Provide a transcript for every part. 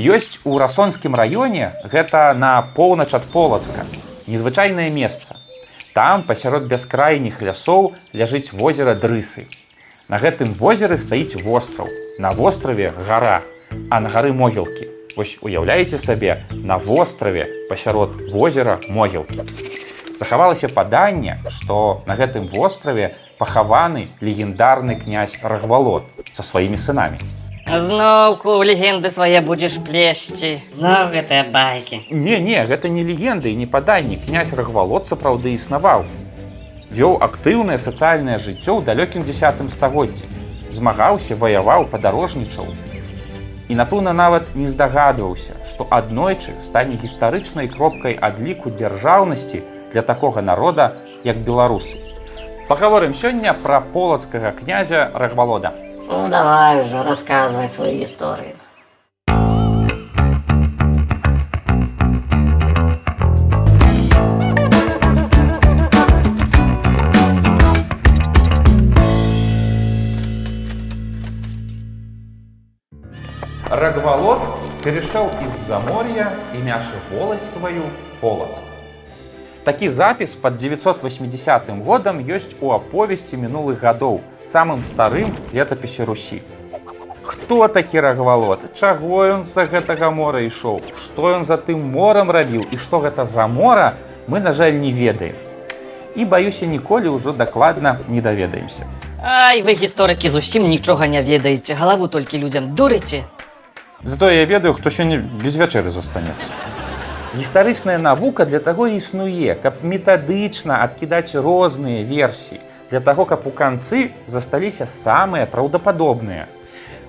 Ёсць у расонскім раёне гэта на поўнач ад полацка. Незвычайнае месца. Там пасярод бяскрайніх лясоў ляжыць возера дрысы. На гэтым возеры стаіць востраў. На востраве гара, а на гары могілкі. Вось уяўляеце сабе на востраве пасярод возера могілкі. Захавалася паданне, што на гэтым востраве пахаваны легендарны князь рагвалот са сваімі сынамі. Зноўку легенды свае будзеш плешці. Ну, гэтыя байкі. Не, не, гэта не легенды і не паданні. князь рагвалот сапраўды існаваў. Вёў актыўнае сацыяльнае жыццё ў далёкім десятым стагоддзі. Змагаўся, ваяваў, падарожнічаў. І напэўна нават не здагадваўся, што аднойчы стане гістарычнай кропкай адліку дзяржаўнасці для такога народа, як беларусы. Пагаворым сёння пра полацкага князя рагвалода. Ну, давай уже, рассказывай свою историю. Рагвалод перешел из Заморья, имяши волость свою Полоцк. Такі запіс под 980 годам ёсць у аповесці мінулых гадоў, самым старым летапісе Русі. Хто такі рагвалод? Чаго ён з-за гэтага мора ішоў? Што ён за тым морам рабіў і што гэта за мора, мы, на жаль, не ведаем. І баюся, ніколі ўжо дакладна не даведаемся. Ай, вы гісторыкі зусім нічога не ведаеце, галаву толькі людзям дурыце. Затое я ведаю, хто сёння без вячэры застанецца. Гістарычная навука для таго існуе, каб метадычна адкідаць розныя версіі, для таго, каб у канцы засталіся самыя праўдападобныя.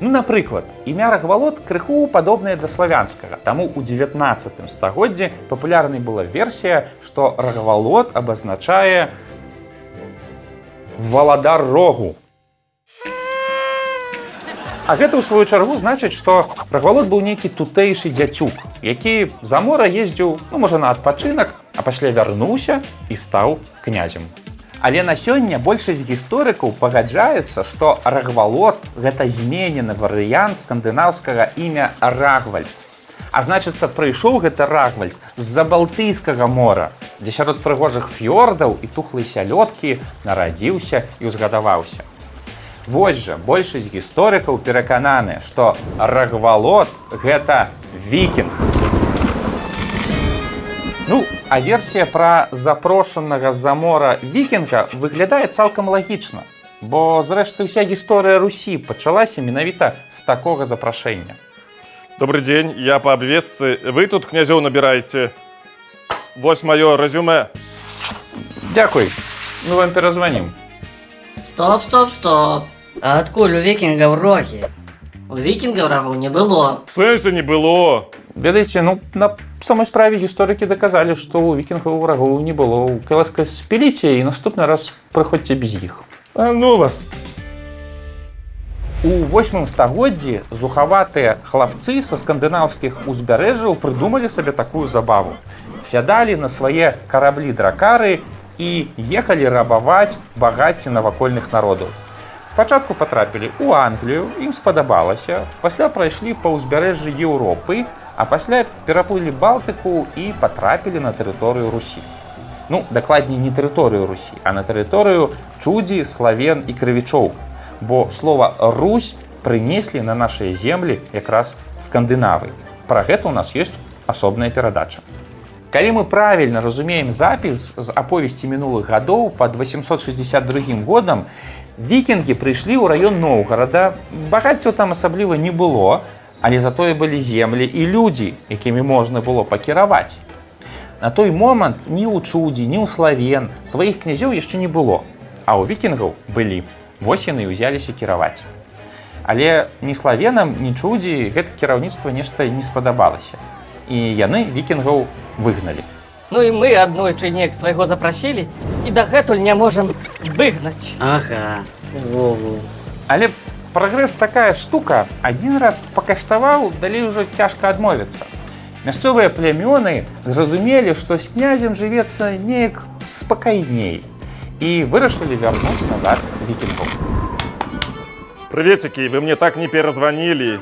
Ну, напрыклад, імя рагвалод крыху падобнае да славянскага. Таму ў 19 стагоддзі папулярнай была версія, што рагвалод абазначае валадар рогу. А гэта ў сваю чаргу значыць, што рагвалод быў нейкі тутэйшы дзяцюк, які за мора ездзіў ну, можа на адпачынак, а пасля вярнуўся і стаў князем. Але на сёння большасць гісторыкаў пагаджаюцца, што рагвалод гэта зменены варыянт скандынаўскага імя рагвальд. А значыцца, прыйшоў гэты рагвальд з-за балтыйскага мора, дзе сярод прыгожых фьордаў і тухлай сялёдкі нарадзіўся і ўзгадаваўся. Вось жа большасць гісторыкаў перакананы, што рагвалод гэта вікінг. Ну, а версія пра запрошанага з-за мора вікінга выглядае цалкам лагічна. Бо зрэшты ўся гісторыя Русі пачалася менавіта з такога запрашэння. Добрый день, я по обвесцы. Вы тут князёў набираете? Вось маё резюме. Дзякуй, мы вам перазванім. Стоп, стоп, стоп. А адкуль у викингов роги? У викингов рогов не было. Сэнса не было. Ведаеце, ну на самой справе гісторыкі даказалі, што ў вікінгаў врагоў не было. Каласка спіліце і наступны раз прыходзьце без іх. А ну вас. У восьмым стагоддзі зухаватыя хлапцы са скандынаўскіх узбярэжжаў прыдумалі сабе такую забаву. Сядалі на свае караблі дракары і ехалі рабаваць багацце навакольных народаў. Спачатку патрапілі ў Англію, ім спадабалася, пасля прайшлі па ўзбярэжжы Еўропы, а пасля пераплылі Балтыку і патрапілі на тэрыторыю Русі. Ну, дакладней не тэрыторыю Русі, а на тэрыторыю чудзі, славен і крывічоў. Бо слова Русь прынеслі на нашыя землі якраз скандынавы. Пра гэта ў нас ёсць асобная перадача. Калі мы правільна разумеем запіс з аповесці мінулых гадоў пад 862 годам, вікінгі прыйшлі ў раён Ноўгарада, багаццяў там асабліва не было, але затое былі землі і людзі, якімі можна было пакіраваць. На той момант ні ў чудзі, ні ў славен сваіх князёў яшчэ не было, а ў вікінгаў былі. Вось яны ўзяліся кіраваць. Але ні славенам, ні чудзі гэта кіраўніцтва нешта не спадабалася. І яны вікінгаў выгналі. Ну і мы аднойчы неяк свайго запрасілі і дагэтуль не можам выгнаць. Ага, Вову. Але прагрэс такая штука, адзін раз пакаштаваў, далей ўжо цяжка адмовіцца. Мясцовыя плямёны зразумелі, што з князем жывецца неяк спакайней і вырашылі вярнуць назад вікінгаў. Приветики, вы мне так не перезвонили.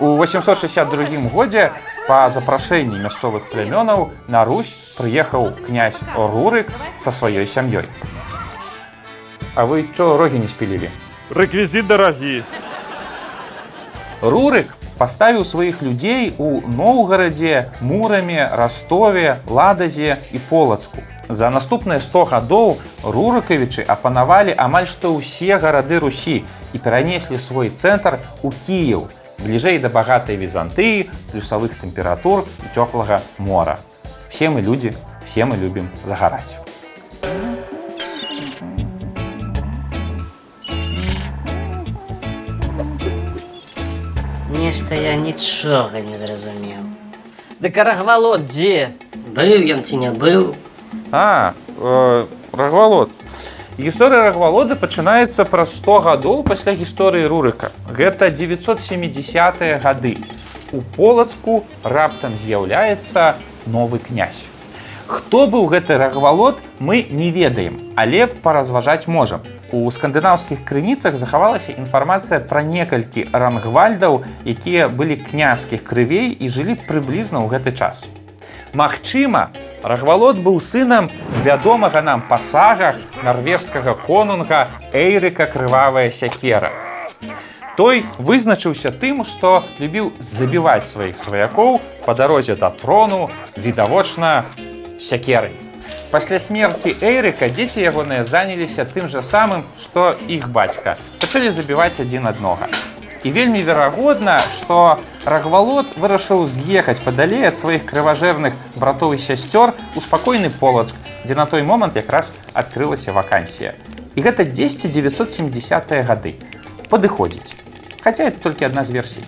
У 862 годзе па запрашэнні мясцовых плямёнаў на Русь прыехаў князь Рурык са сваёй сям'ёй. А вы чё рогі не спілілі? Рэквізіт дарагі. Рурык паставіў сваіх людзей у Ноўгарадзе, Мурамі, Растове, Ладазе і Полацку. За наступныя 100 гадоў рурыкавічы апанавалі амаль што ўсе гарады Русі і перанеслі свой цэнтр у Кіеў, бліжэй да багатай візантыі, плюсавых тэмператур і цёплага мора. Все мы людзі, все мы любім загараць. Нешта я нічога не зразумеў. Дык рагвалот дзе? Быў ён ці не быў? А, э, рагвалод. Гісторыя рагвалода пачынаецца праз 100 гадоў пасля гісторыі Рурыка. Гэта 970-е гады. У полацку раптам з'яўляецца новы князь. Хто быў гэты рагвалод, мы не ведаем, але паразважаць можам. У скандынаўскіх крыніцах захавалася інфармацыя пра некалькі рангвальдаў, якія былі княскіх крывей і жылі прыблізна ў гэты час. Магчыма, Рагвалод быў сынам вядомага нам па сагах нарвежскага конунга Эйрыка крывавая сякера. Той вызначыўся тым, што любіў забіваць сваіх сваякоў па дарозе да трону, відавочна сякерай. Пасля смерці Эйрыка дзеці ягоныя заняліся тым жа самым, што іх бацька. пачалі забіваць адзін аднога. І вельмі верагодна, што рагвалод вырашыў з'ехаць падалей ад сваіх крыважэрных братоў і сясцёр у спакойны полацк, дзе на той момант якраз адкрылася вакансія. І гэта 10 970 гады падыходзіць. Хаця это толькі адна з версій.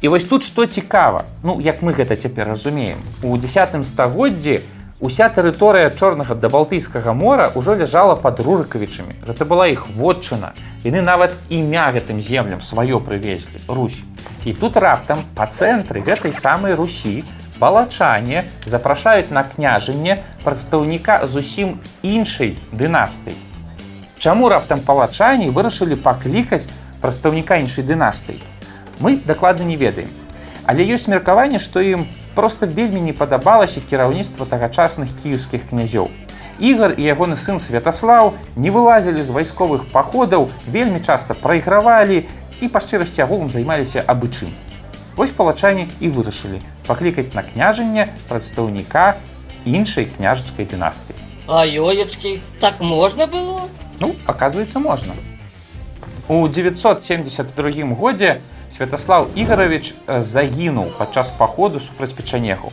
І вось тут што цікава, ну як мы гэта цяпер разумеем. У 10 стагоддзі уся тэрыторыя чорнага да балтыйскага мора ўжо ляжала пад рурыкавічамі. Гэта была іх вотчына. Яны нават імя гэтым землям сваё прывезлі Русь. І тут раптам па цэнтры гэтай самай Русі балачане запрашаюць на княжанне прадстаўніка зусім іншай дынастыі. Чаму раптам палачані вырашылі паклікаць прадстаўніка іншай дынастыі? Мы дакладна не ведаем. Але ёсць меркаванне, што ім проста вельмі не падабалася кіраўніцтва тагачасных кіеўскіх князёў. Ігар і ягоны сын Святаслаў не вылазілі з вайсковых паходаў, вельмі часта прайгравалі і па шчырасці агулам займаліся абычым. Вось палачане і вырашылі паклікаць на княжанне прадстаўніка іншай княжацкай дынастыі. А ёечкі, так можна было? Ну, оказывается, можно. У 972 годзе Святаслав Ігорович э, загінуў падчас паходу супраць печанегу.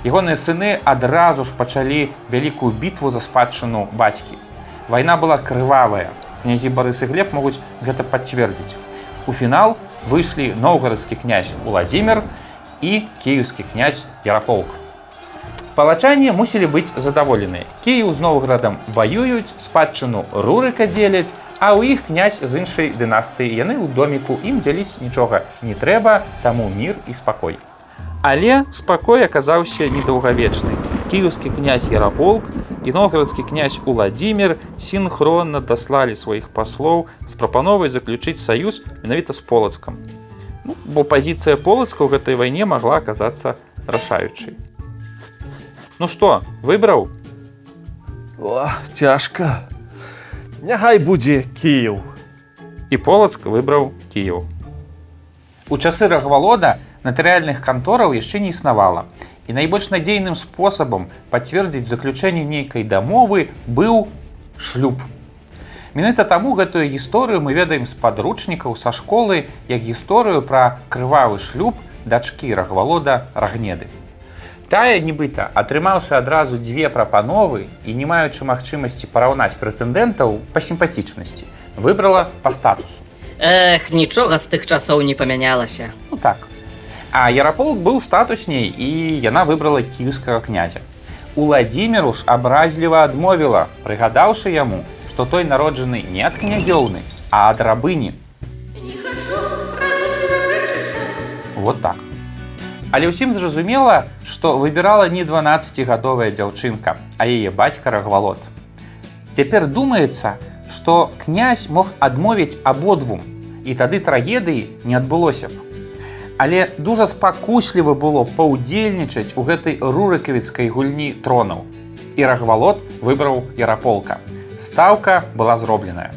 Ягоныя сыны адразу ж пачалі вялікую бітву за спадчыну бацькі. Вайна была крывавая. Князі Барыс і Глеб могуць гэта пацвердзіць. У фінал выйшлі новгарадскі князь Владзімир і кіеўскі князь Яраполк. Палачане мусілі быць задаволеныя. Кіеў з Новградам ваююць, спадчыну рурыка дзеляць, а ў іх князь з іншай дынастыі яны ў доміку ім дзяліць нічога не трэба, таму мір і спакой. Але спакой аказаўся недаўгавечны. Кіеўскі князь Яраполк і новгарадскі князь Уладзімир сінхронна даслалі сваіх паслоў з прапановай заключыць саюз менавіта з полацкам. Ну, бо пазіцыя полацка ў гэтай вайне магла аказацца рашаючай. Ну што, выбраў? Цяжка. Няхай будзе Кіеў. І полацк выбраў Кіеў. У часы рагвалода натарыяльных кантораў яшчэ не існавала. І найбольш надзейным спосабам пацвердзіць заключэнне нейкай дамовы быў шлюб. Менавіта таму гэтую гісторыю мы ведаем з падручнікаў са школы як гісторыю пра крывавы шлюб дачкі рагвалода рагнеды. Тая нібыта, атрымаўшы адразу дзве прапановы і не маючы магчымасці параўнаць прэтэндэнтаў па сімпатычнасці, выбрала па статусу. Эх, нічога з тых часоў не памянялася. Ну так. А Яраполк быў статусней і яна выбрала кіеўскага князя. Уладзіміру ж абразліва адмовіла, прыгадаўшы яму, што той народжаны не ад князёўны, а ад рабыні. Вот так. Але ўсім зразумела, што выбірала не 12гадовая дзяўчынка, а яе бацька рагвалот. Цяпер думаецца, што князь мог адмовіць абодвум, і тады трагедыі не адбылося б. Але дужа спакусліва было паўдзельнічаць у гэтай рурыкавіцкай гульні тронаў. І рагвалот выбраў яраполка. Стаўка была зробленая.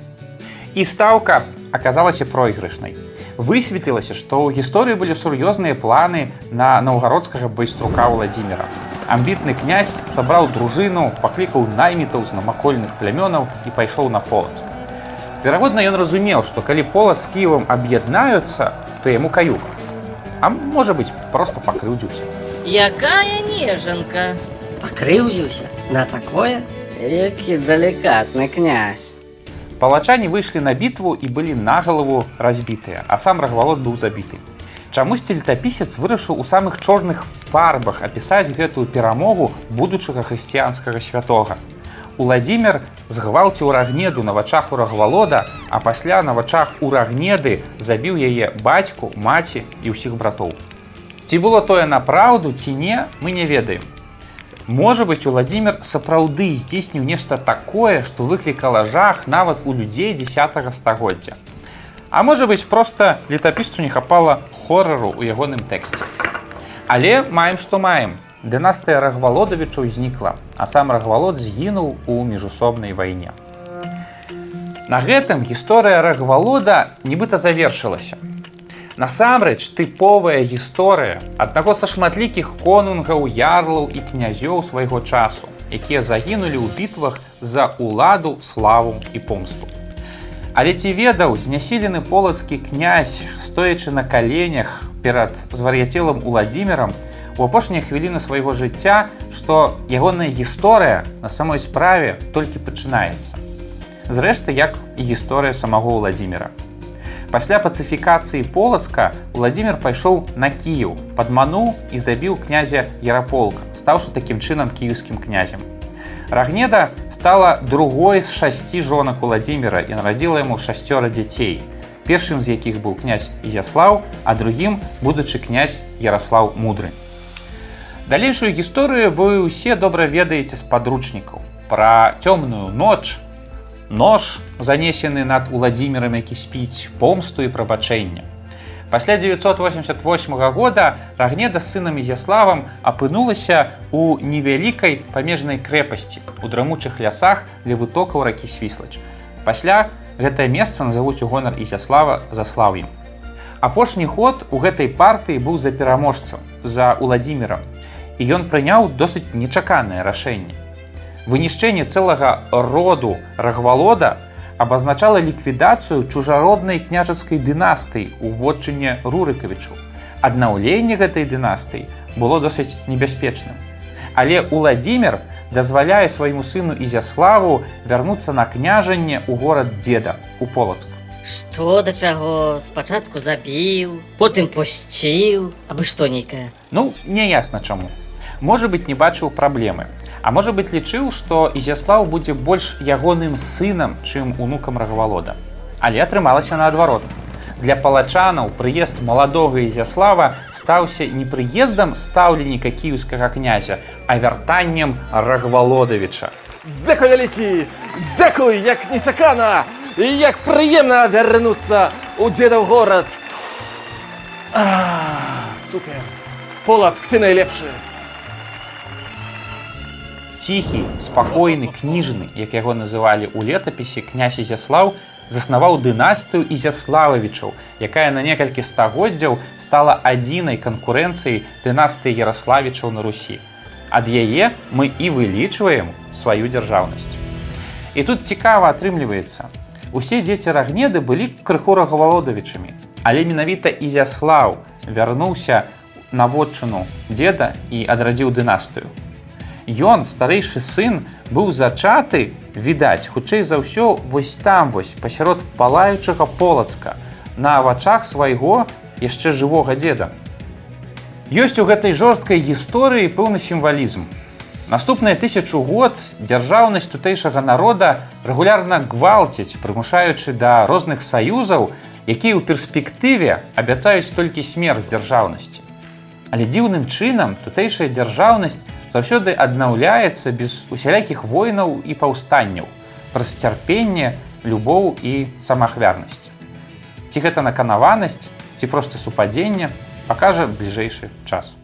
І стаўка аказалася пройгрышнай. Высветлілася, што ў гісторыі былі сур'ёзныя планы на наўгародскага байструка Владзіміра. Амбітны князь сабраў дружыну, паклікаў наймітаў з намакольных плямёнаў і пайшоў на полацк. Верагодна, ён разумеў, што калі полац з кіевам аб'яднаюцца, то яму каюк. А можа быць, проста пакрыўдзіўся. Якая нежанка. Пакрыўдзіўся на такое? Які далікатны князь. Палачане выйшлі на бітву і былі на галаву разбітыя, а сам рагвалот быў забіты. Чамусьці летапісец вырашыў у самых чорных фарбах апісаць гэтую перамогу будучага хрысціянскага святога. Уладзімир згвалціў рагнеду на вачах у рагвалода, а пасля на вачах у рагнеды забіў яе бацьку, маці і ўсіх братоў. Ці было тое на праўду ці не, мы не ведаем. Можа быць, Уладзімир сапраўды здзейсніў нешта такое, што выклікала жах нават у людзей 10 стагоддзя. А можа быць, проста летапісцу не хапала хорару ў ягоным тэксце. Але маем, што маем. Дынастыя рагвалодавічаў знікла, а сам рагвалод згінуў у міжусобнай вайне. На гэтым гісторыя рагвалода нібыта завершылася. Насамрэч тыповая гісторыя аднаго са шматлікіх конунгаў, ярлаў і князёў свайго часу, якія загінулі ў бітвах за ўладу, славу і помсту. Але ці ведаў знясілены полацкі князь, стоячы на каленях перад звар'яцелым уладзімерам, у апошнія хвіліны свайго жыцця, што ягоная гісторыя на самой справе толькі пачынаецца. Зрэшты, як і гісторыя самого Владзіміра. Пасля пацыфікацыі полацка Владзімир пайшоў на Кіяў, падмануў і забіў князя Яраполка, стаўшы такім чынам кіеўскім князем. Рагнеда стала другой з шасці жонак Владзіміра і нарадзіла яму шасцёра дзяцей. Першым з якіх быў князь Яслаў, а другім будучы князь Ярослаў мудры. Далейшую гісторыю вы ўсе добра ведаеце з падручнікаў. Пра цёмную ноч, нож, занесены над Уладзімірам, які спіць, помсту і прабачэння. Пасля 988 года Рагнеда з сынам Яславам апынулася ў невялікай памежнай крэпасці у драмучых лясах ля вытокаў ракі свіслач. Пасля гэтае месца назавуць у гонар Ізяслава заслаўем. Апошні ход у гэтай партыі быў за пераможцам за Уладзімірам, і ён прыняў досыць нечаканае рашэнне. Вынішчэнне цэлага роду рагвалода абазначала ліквідацыю чужароднай княжацкай дынастыі ў вотчыне рурыкавічу. Аднаўленне гэтай дынастыі было досыць небяспечным. Але Уладзімир дазваляе свайму сыну Ізяславу вярнуцца на княжанне ў горад дзеда у полацк. Што да чаго спачатку забіў, потым пусціў, абы што нейкае. Ну, не ясна чаму. Можа быць, не бачыў праблемы. А можа быць, лічыў, што Ізяслаў будзе больш ягоным сынам, чым унукам рагавалода. Але атрымалася наадварот. Для палачанаў прыезд маладога Ізяслава стаўся не прыездам стаўленіка кіеўскага князя, а вяртаннем рагвалодавіча. Дзякуй вялікі! Дзякуй, як нечакана! І як прыемна вярнуцца ў дзедаў горад. А, супер. Полацк, ты найлепшы. Ціхі, спакойны кніжны, як яго называлі ў летапісе князь Ізяслаў, заснаваў дынастыю Ізяслававічаў, якая на некалькі стагоддзяў стала адзінай канкурэнцыяй дынастыі Ярославічаў на Русі. Ад яе мы і вылічваем сваю дзяржаўнасць. І тут цікава атрымліваецца. Усе дзеці рагнеды былі крыху рагавалодавічамі, але менавіта Ізяслаў вярнуўся на вотчыну дзеда і адрадзіў дынастыю. Ён, старэйшы сын, быў зачаты, відаць, хутчэй за ўсё вось там вось пасярод палаючага полацка, на вачах свайго яшчэ жывога дзеда. Ёсць у гэтай жорсткай гісторыі пэўны сімвалізм. Наступныя тысячу год дзяржаўнасць тутэйшага народа рэгулярна гвалціць, прымушаючы да розных саюзаў, якія ў перспектыве абяцаюць толькі смерць дзяржаўнасці. Але дзіўным чынам тутэйшая дзяржаўнасць заўсёды аднаўляецца без усялякіх войнаў і паўстанняў, праз цярпенне, любоў і самаахвярнасць. Ці гэта наканаванасць, ці проста супадзення, пакажа бліжэйшы час.